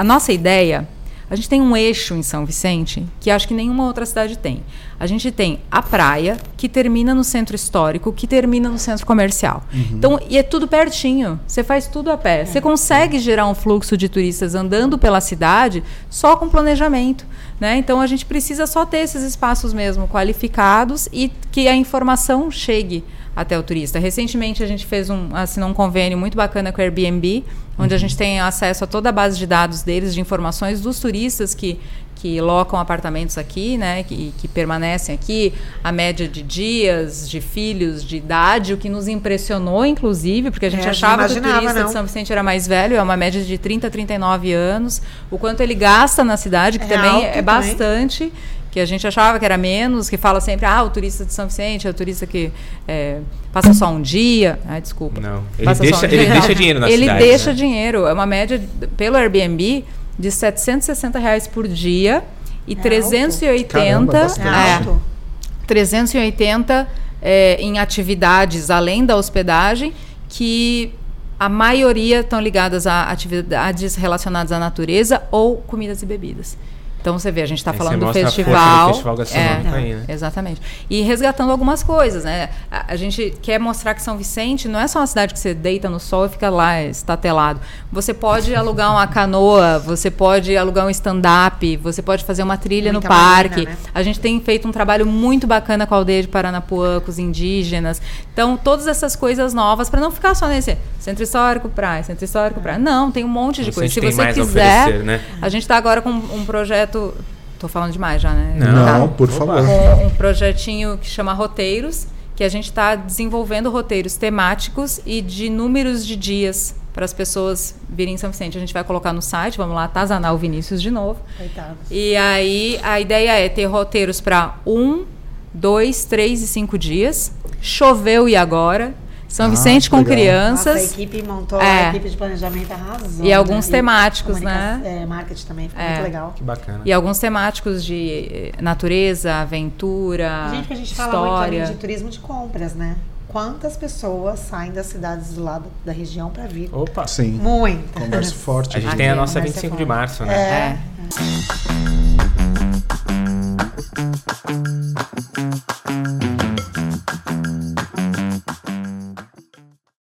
a nossa ideia a gente tem um eixo em São Vicente que acho que nenhuma outra cidade tem. A gente tem a praia, que termina no centro histórico, que termina no centro comercial. Uhum. Então, e é tudo pertinho. Você faz tudo a pé. É. Você consegue gerar um fluxo de turistas andando pela cidade só com planejamento. Né? Então, a gente precisa só ter esses espaços mesmo qualificados e que a informação chegue até o turista. Recentemente a gente fez um, assinou um convênio muito bacana com o Airbnb, onde a gente tem acesso a toda a base de dados deles, de informações dos turistas que, que locam apartamentos aqui, né, que, que permanecem aqui, a média de dias, de filhos, de idade, o que nos impressionou, inclusive, porque a gente é, achava que o turista não. de São Vicente era mais velho, é uma média de 30, 39 anos, o quanto ele gasta na cidade, que é também é bastante. Também que a gente achava que era menos, que fala sempre, ah, o turista de São Vicente é o turista que é, passa só um dia. Ai, desculpa. Não, ele, deixa, um ele deixa dinheiro na ele cidade. Ele deixa né? dinheiro. É uma média, pelo Airbnb, de 760 reais por dia e é 380. Alto. Caramba, é, 380 é, em atividades além da hospedagem, que a maioria estão ligadas a atividades relacionadas à natureza ou comidas e bebidas. Então você vê, a gente está falando do festival. Do festival gastronômico é, aí, né? Exatamente. E resgatando algumas coisas, né? A, a, gente quer mostrar que São Vicente não é só uma cidade que você deita no sol e fica lá estatelado. Você pode alugar uma canoa, você pode alugar um stand-up, você pode fazer uma trilha Muita no parque. Marina, né? A gente tem feito um trabalho muito bacana com a aldeia de Paranapuã, com os indígenas. Então, todas essas coisas novas, para não ficar só nesse centro histórico, praia, centro histórico, praia. Não, tem um monte de coisas. Se você quiser, né? a gente está agora com um projeto. Tô falando demais já, né? Não, tá. por favor. Com um projetinho que chama Roteiros, que a gente está desenvolvendo roteiros temáticos e de números de dias para as pessoas virem em São Vicente. A gente vai colocar no site, vamos lá, atazanar o Vinícius de novo. Coitado. E aí a ideia é ter roteiros para um, dois, três e cinco dias. Choveu e agora? São ah, Vicente com legal. crianças. Nossa, a equipe montou, é. a equipe de planejamento arrasou. E alguns né? temáticos, e né? É, marketing também, ficou é. muito legal. Que bacana. E alguns temáticos de natureza, aventura, Gente, que a gente história. fala muito de turismo de compras, né? Quantas pessoas saem das cidades do lado da região para vir? Opa! Sim. Muito. Comércio forte. A gente tem a nossa 25 de março, né? É. é.